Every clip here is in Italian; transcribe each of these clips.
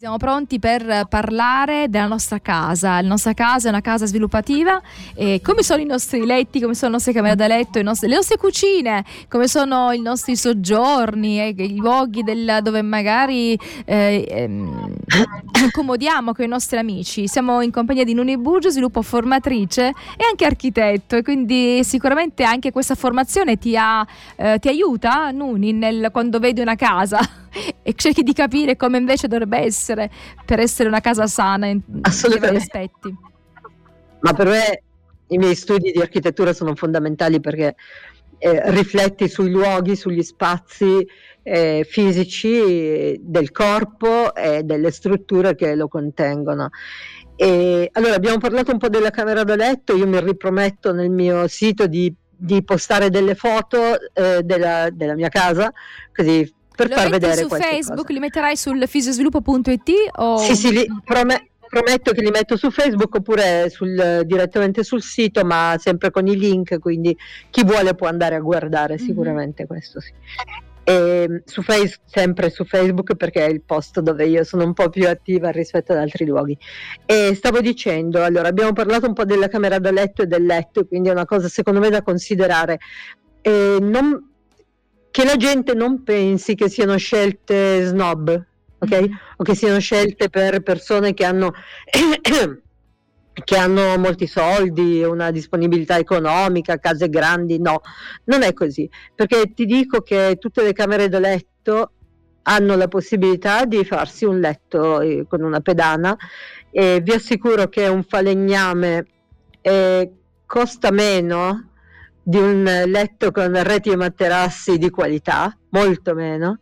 Siamo pronti per parlare della nostra casa. La nostra casa è una casa sviluppativa. E come sono i nostri letti, come sono le nostre camere da letto, nostri, le nostre cucine, come sono i nostri soggiorni, eh, i luoghi del, dove magari eh, ehm, accomodiamo con i nostri amici. Siamo in compagnia di Nuni Burgio, sviluppo formatrice e anche architetto. E quindi sicuramente anche questa formazione ti, ha, eh, ti aiuta, Nuni, nel, quando vedi una casa e cerchi di capire come invece dovrebbe essere per essere una casa sana in, in vari aspetti. Ma per me i miei studi di architettura sono fondamentali perché eh, rifletti sui luoghi, sugli spazi eh, fisici del corpo e delle strutture che lo contengono. E, allora abbiamo parlato un po' della camera da letto, io mi riprometto nel mio sito di, di postare delle foto eh, della, della, mia casa, così per Lo far vedere su Facebook, cosa. li metterai sul fisiosviluppo.it o... Sì, sì, li, prome- prometto che li metto su Facebook oppure sul, direttamente sul sito, ma sempre con i link, quindi chi vuole può andare a guardare mm-hmm. sicuramente questo sì. E su face, sempre su Facebook perché è il posto dove io sono un po' più attiva rispetto ad altri luoghi. E stavo dicendo, allora abbiamo parlato un po' della camera da letto e del letto, quindi è una cosa secondo me da considerare. E non, che la gente non pensi che siano scelte snob, ok? Mm-hmm. O che siano scelte per persone che hanno, che hanno molti soldi, una disponibilità economica, case grandi, no, non è così, perché ti dico che tutte le camere da letto hanno la possibilità di farsi un letto eh, con una pedana e vi assicuro che un falegname eh, costa meno di un letto con reti e materassi di qualità, molto meno.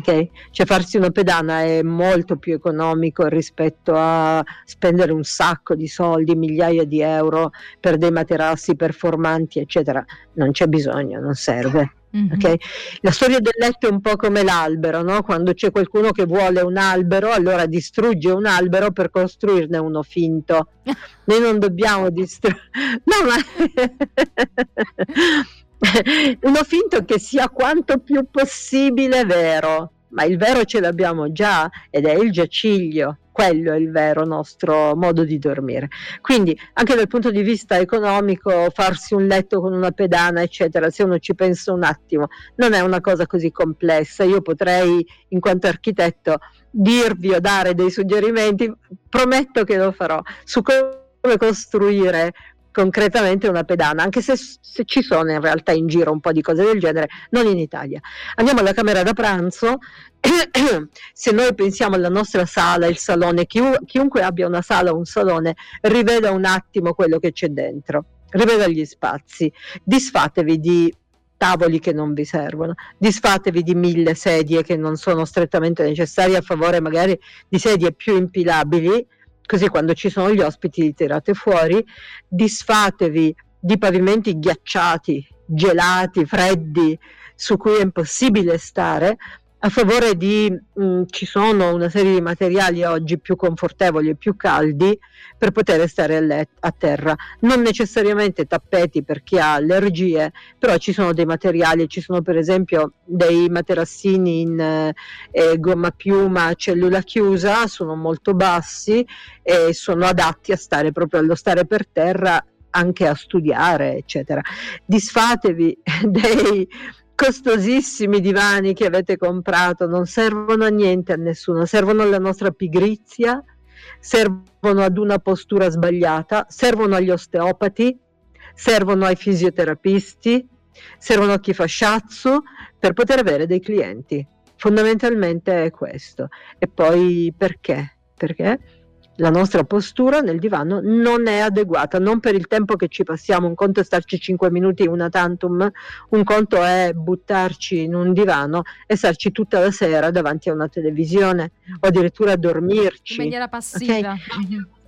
Okay? Cioè farsi una pedana è molto più economico rispetto a spendere un sacco di soldi, migliaia di euro per dei materassi performanti, eccetera. Non c'è bisogno, non serve. Mm-hmm. Okay? La storia del letto è un po' come l'albero, no? quando c'è qualcuno che vuole un albero, allora distrugge un albero per costruirne uno finto. Noi non dobbiamo distruggere. No, ma... uno finto che sia quanto più possibile vero, ma il vero ce l'abbiamo già ed è il giaciglio quello è il vero nostro modo di dormire. Quindi anche dal punto di vista economico farsi un letto con una pedana, eccetera, se uno ci pensa un attimo, non è una cosa così complessa. Io potrei, in quanto architetto, dirvi o dare dei suggerimenti, prometto che lo farò, su come costruire concretamente una pedana, anche se, se, ci sono in realtà in giro un po' di cose del genere, non in Italia. Andiamo alla camera da pranzo, se noi pensiamo alla nostra sala, il salone, chiun- chiunque abbia una sala o un salone, riveda un attimo quello che c'è dentro, riveda gli spazi, disfatevi di tavoli che non vi servono, disfatevi di mille sedie che non sono strettamente necessarie a favore magari di sedie più impilabili così quando ci sono gli ospiti li tirate fuori, disfatevi di pavimenti ghiacciati, gelati, freddi, su cui è impossibile stare, a favore di mh, mm, ci sono una serie di materiali oggi più confortevoli e più caldi per poter stare a, let- a terra. Non necessariamente tappeti per chi ha allergie, però ci sono dei materiali, ci sono per esempio dei materassini in eh, gomma piuma, cellula chiusa, sono molto bassi e sono adatti a stare proprio allo stare per terra anche a studiare, eccetera. Disfatevi dei costosissimi divani che avete comprato non servono a niente a nessuno, servono alla nostra pigrizia, servono ad una postura sbagliata, servono agli osteopati, servono ai fisioterapisti, servono a chi fa shiatsu per poter avere dei clienti. Fondamentalmente è questo. E poi perché? Perché? La nostra postura nel divano non è adeguata, non per il tempo che ci passiamo, un conto è starci 5 minuti una tantum, un conto è buttarci in un divano e starci tutta la sera davanti a una televisione o addirittura dormirci. In maniera passiva. Okay?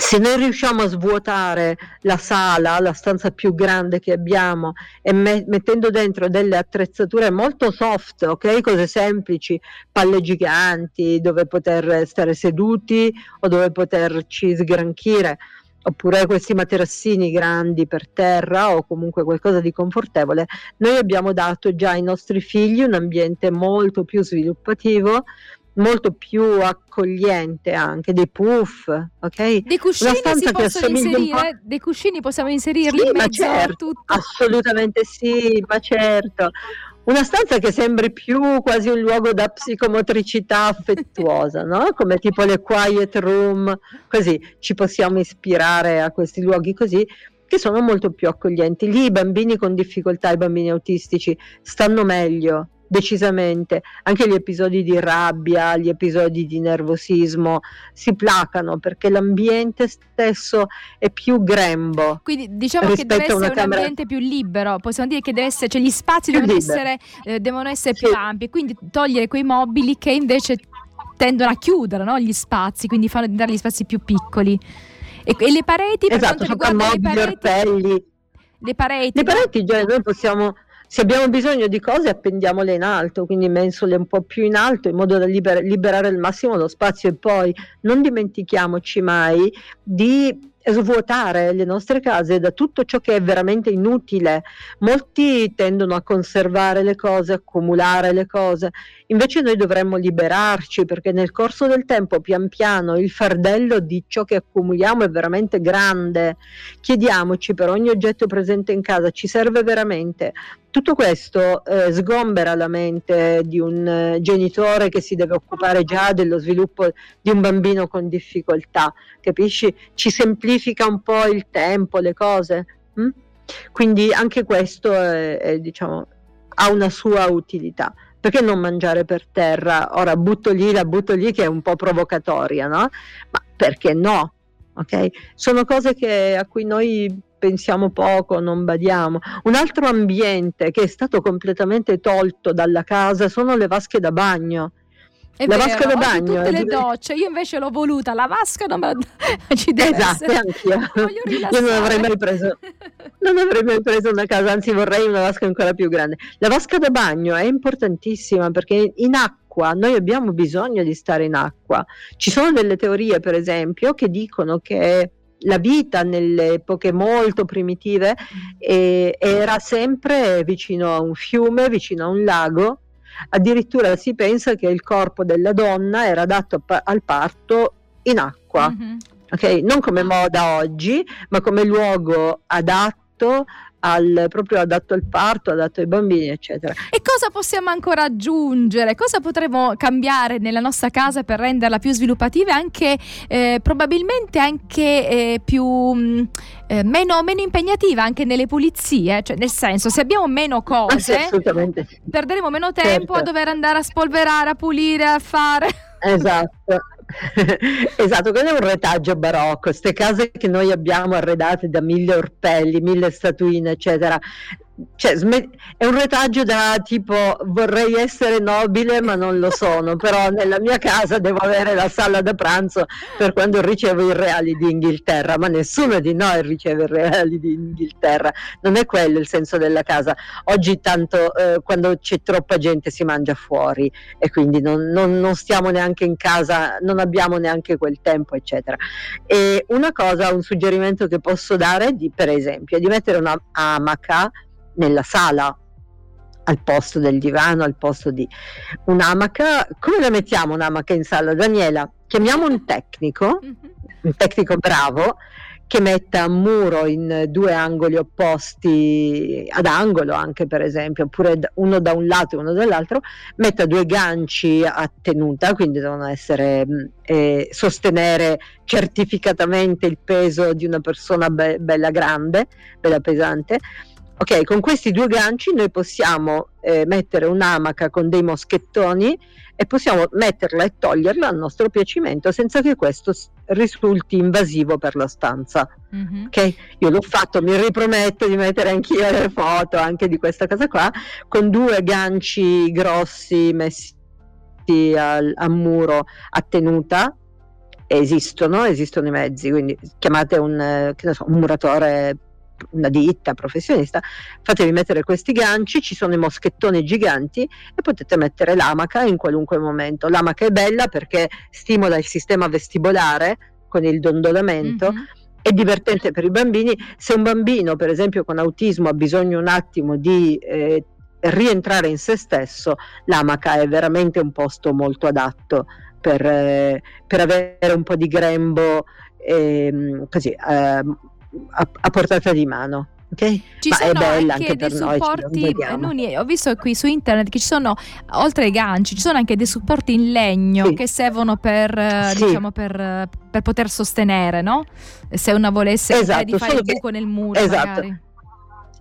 Se noi riusciamo a svuotare la sala, la stanza più grande che abbiamo e me- mettendo dentro delle attrezzature molto soft, ok? Cose semplici, palle giganti dove poter stare seduti o dove poterci sgranchire, oppure questi materassini grandi per terra o comunque qualcosa di confortevole, noi abbiamo dato già ai nostri figli un ambiente molto più sviluppativo molto più accogliente anche, dei puff, ok? Dei cuscini si possono inserire, dei cuscini possiamo inserirli sì, in mezzo certo, tutto. Assolutamente sì, ma certo. Una stanza che sembri più quasi un luogo da psicomotricità affettuosa, no? Come tipo le quiet room, così ci possiamo ispirare a questi luoghi così che sono molto più accoglienti. Lì i bambini con difficoltà, i bambini autistici stanno meglio decisamente. Anche gli episodi di rabbia, gli episodi di nervosismo si placano perché l'ambiente stesso è più grembo. Quindi diciamo che deve essere un camera... ambiente più libero, possiamo dire che deve essere, cioè gli spazi devono essere, eh, devono essere, più ampi, quindi togliere quei mobili che invece tendono a chiudere no? gli spazi, quindi fanno diventare gli spazi più piccoli. E, e le pareti, per esatto, quanto riguarda le pareti, orpelli. le pareti, le pareti già noi possiamo se abbiamo bisogno di cose appendiamole in alto, quindi mensole un po' più in alto in modo da liber- liberare al massimo lo spazio e poi non dimentichiamoci mai di svuotare le nostre case da tutto ciò che è veramente inutile. Molti tendono a conservare le cose, accumulare le cose, invece noi dovremmo liberarci perché nel corso del tempo, pian piano, il fardello di ciò che accumuliamo è veramente grande. Chiediamoci per ogni oggetto presente in casa, ci serve veramente? Tutto questo eh, sgombera la mente di un eh, genitore che si deve occupare già dello sviluppo di un bambino con difficoltà, capisci? Ci semplifica un po' il tempo, le cose. Hm? Quindi anche questo è, è, diciamo, ha una sua utilità. Perché non mangiare per terra? Ora butto lì, la butto lì che è un po' provocatoria, no? Ma perché no? Okay? Sono cose che, a cui noi pensiamo poco, non badiamo. Un altro ambiente che è stato completamente tolto dalla casa sono le vasche da bagno. È la vero, vasca da bagno. Tutte le docce, io invece l'ho voluta, la vasca non me la... ci deve esatto, essere. anch'io. io non avrei mai preso non avrei mai preso una casa, anzi vorrei una vasca ancora più grande. La vasca da bagno è importantissima perché in acqua noi abbiamo bisogno di stare in acqua. Ci sono delle teorie, per esempio, che dicono che la vita nelle epoche molto primitive eh, era sempre vicino a un fiume, vicino a un lago. Addirittura si pensa che il corpo della donna era adatto al parto in acqua. Mm-hmm. Okay? Non come moda oggi, ma come luogo adatto al, proprio adatto al parto, adatto ai bambini, eccetera. E cosa possiamo ancora aggiungere? Cosa potremmo cambiare nella nostra casa per renderla più sviluppativa e anche eh, probabilmente anche eh, più mm, eh, meno, meno, impegnativa anche nelle pulizie? Cioè, nel senso, se abbiamo meno cose, perderemo meno tempo certo. a dover andare a spolverare, a pulire, a fare. Esatto, esatto, quello è un retaggio barocco, queste case che noi abbiamo arredate da mille orpelli, mille statuine, eccetera cioè, è un retaggio da tipo vorrei essere nobile ma non lo sono, però nella mia casa devo avere la sala da pranzo per quando ricevo i reali di Inghilterra, ma nessuno di noi riceve i reali di Inghilterra, non è quello il senso della casa. Oggi tanto eh, quando c'è troppa gente si mangia fuori e quindi non, non, non stiamo neanche in casa, non abbiamo neanche quel tempo, eccetera. E una cosa, un suggerimento che posso dare, di, per esempio, è di mettere una amaca nella sala al posto del divano, al posto di un'amaca. Come la mettiamo un'amaca in sala, Daniela? Chiamiamo un tecnico, mhm. un tecnico bravo, che metta un muro in due angoli opposti, ad angolo anche per esempio, oppure uno da un lato e uno dall'altro, metta due ganci a tenuta, quindi devono essere, eh, sostenere certificatamente il peso di una persona be- bella grande, bella pesante, Ok, con questi due ganci noi possiamo eh, mettere un'amaca con dei moschettoni e possiamo metterla e toglierla al nostro piacimento senza che questo risulti invasivo per la stanza. Mm-hmm. Ok, io l'ho fatto, mi riprometto di mettere anch'io le foto anche di questa casa qua con due ganci grossi messi al, a muro a tenuta esistono, esistono i mezzi, quindi chiamate un, eh, so, un muratore una ditta professionista, fatevi mettere questi ganci, ci sono i moschettoni giganti e potete mettere l'amaca in qualunque momento. L'amaca è bella perché stimola il sistema vestibolare con il dondolamento. Mm-hmm è divertente per i bambini. Se un bambino, per esempio, con autismo ha bisogno un attimo di eh, rientrare in se stesso, l'amaca è veramente un posto molto adatto per, eh, per avere un po' di grembo eh, così, eh, a, a portata di mano. Okay? Ci Ma sono è bella anche, anche dei noi, supporti, Nuni, ho visto qui su internet che ci sono, oltre ai ganci, ci sono anche dei supporti in legno sì. che servono per, eh, sì. diciamo, per, per, poter sostenere, no? Se una volesse esatto, di fare il che, buco nel muro esatto.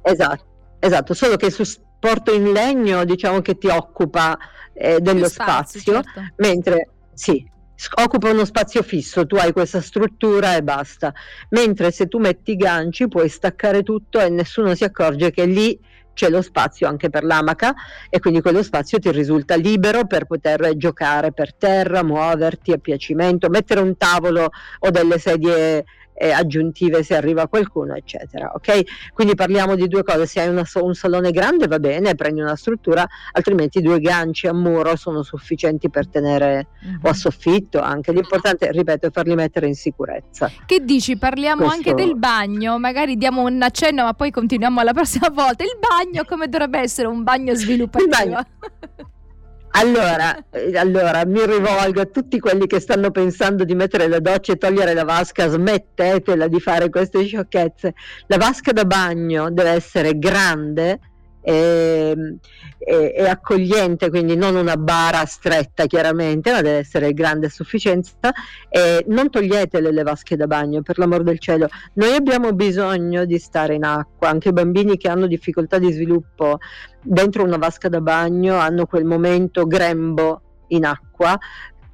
Esatto, esatto, solo che su supporto in legno diciamo che ti occupa eh, dello spazio, spazio certo. mentre sì, occupa uno spazio fisso, tu hai questa struttura e basta. Mentre se tu metti i ganci puoi staccare tutto e nessuno si accorge che lì c'è lo spazio anche per l'amaca e quindi quello spazio ti risulta libero per poter giocare per terra, muoverti a piacimento, mettere un tavolo o delle sedie eh, aggiuntive se arriva qualcuno, eccetera. Ok? Quindi parliamo di due cose: se hai una, un salone grande va bene, prendi una struttura, altrimenti due ganci a muro sono sufficienti per tenere mm-hmm. o a soffitto anche. L'importante, ripeto, è farli mettere in sicurezza. Che dici? Parliamo Questo... anche del bagno, magari diamo un accenno, ma poi continuiamo la prossima volta. Il bagno come dovrebbe essere un bagno sviluppativo? Il bagno. Allora, eh, allora, mi rivolgo a tutti quelli che stanno pensando di mettere la doccia e togliere la vasca, smettetela di fare queste sciocchezze. La vasca da bagno deve essere grande, e, e, e, accogliente, quindi non una bara stretta chiaramente, ma deve essere grande a sufficienza. E non toglietele le vasche da bagno, per l'amor del cielo. Noi abbiamo bisogno di stare in acqua, anche i bambini che hanno difficoltà di sviluppo dentro una vasca da bagno hanno quel momento grembo in acqua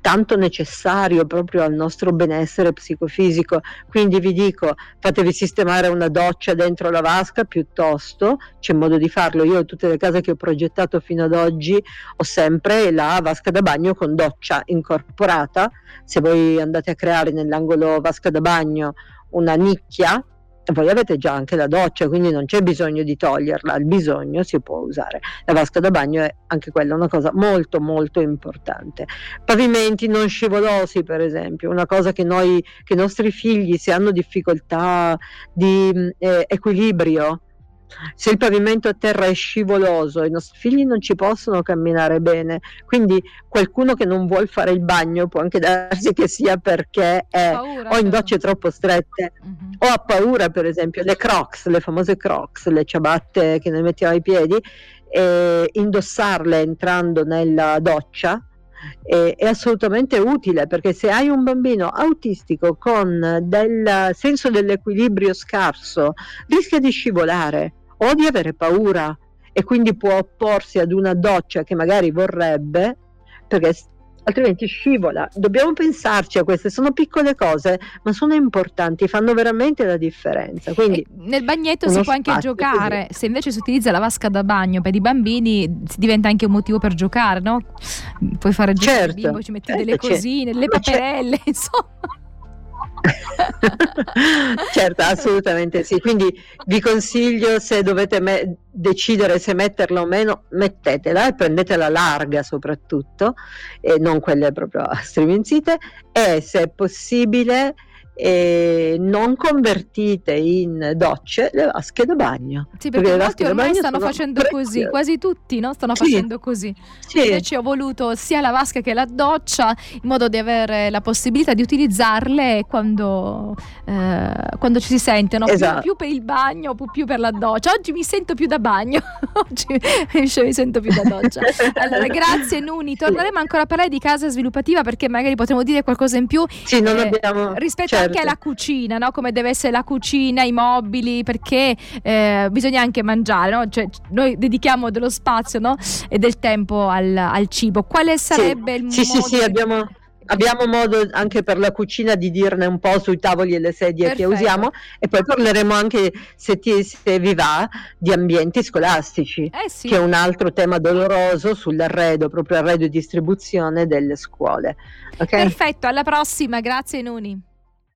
tanto necessario proprio al nostro benessere psicofisico. Quindi vi dico, fatevi sistemare una doccia dentro la vasca piuttosto, c'è modo di farlo. Io tutte le case che ho progettato fino ad oggi ho sempre la vasca da bagno con doccia incorporata. Se voi andate a creare nell'angolo vasca da bagno una nicchia voi avete già anche la doccia, quindi non c'è bisogno di toglierla, il bisogno si può usare. La vasca da bagno è anche quella una cosa molto molto importante. Pavimenti non scivolosi, per esempio, una cosa che noi che i nostri figli se hanno difficoltà di eh, equilibrio se il pavimento a terra è scivoloso, i nostri figli non ci possono camminare bene, quindi qualcuno che non vuole fare il bagno può anche darsi che sia perché è paura, o in docce troppo strette uh-huh. o ha paura, per esempio, le crocs, le famose crocs, le ciabatte che noi mettiamo ai piedi, e indossarle entrando nella doccia è, è, assolutamente utile perché se hai un bambino autistico con del senso dell'equilibrio scarso rischia di scivolare o di avere paura e quindi può opporsi ad una doccia che magari vorrebbe perché altrimenti scivola. Dobbiamo pensarci a queste, sono piccole cose, ma sono importanti, fanno veramente la differenza. Quindi, nel bagnetto si può anche giocare, così. se invece si utilizza la vasca da bagno per i bambini diventa anche un motivo per giocare, no? Puoi fare giocare certo, bimbo, ci metti certo, delle cosine, le paperelle, insomma. certo, assolutamente sì. Quindi vi consiglio se dovete me- decidere se metterla o meno, mettetela e prendetela larga soprattutto, e non quelle proprio a striminzite, e se è possibile e non convertite in docce le vasche da bagno. Sì, perché, perché molti ormai stanno facendo preziose. così, quasi tutti no? stanno sì. facendo così. Sì. Invece ho voluto sia la vasca che la doccia in modo di avere la possibilità di utilizzarle quando, eh, quando ci si sente, no? esatto. più, più, per il bagno, più per la doccia. Oggi mi sento più da bagno, oggi mi sento più da doccia. Allora, grazie Nuni, torneremo ancora a parlare di casa sviluppativa perché magari potremo dire qualcosa in più. Sì, eh, abbiamo... Rispetto certo. Anche la cucina, no? come deve essere la cucina, i mobili, perché eh, bisogna anche mangiare, no? cioè, noi dedichiamo dello spazio no? e del tempo al, al, cibo. Quale sarebbe sì. il sì, modo? Sì, sì, abbiamo abbiamo modo anche per la cucina di dirne un po' sui tavoli e le sedie Perfetto. che usiamo e poi parleremo anche se, ti, se vi va di ambienti scolastici eh sì. che è un altro tema doloroso sull'arredo proprio arredo e distribuzione delle scuole okay? perfetto alla prossima grazie Nuni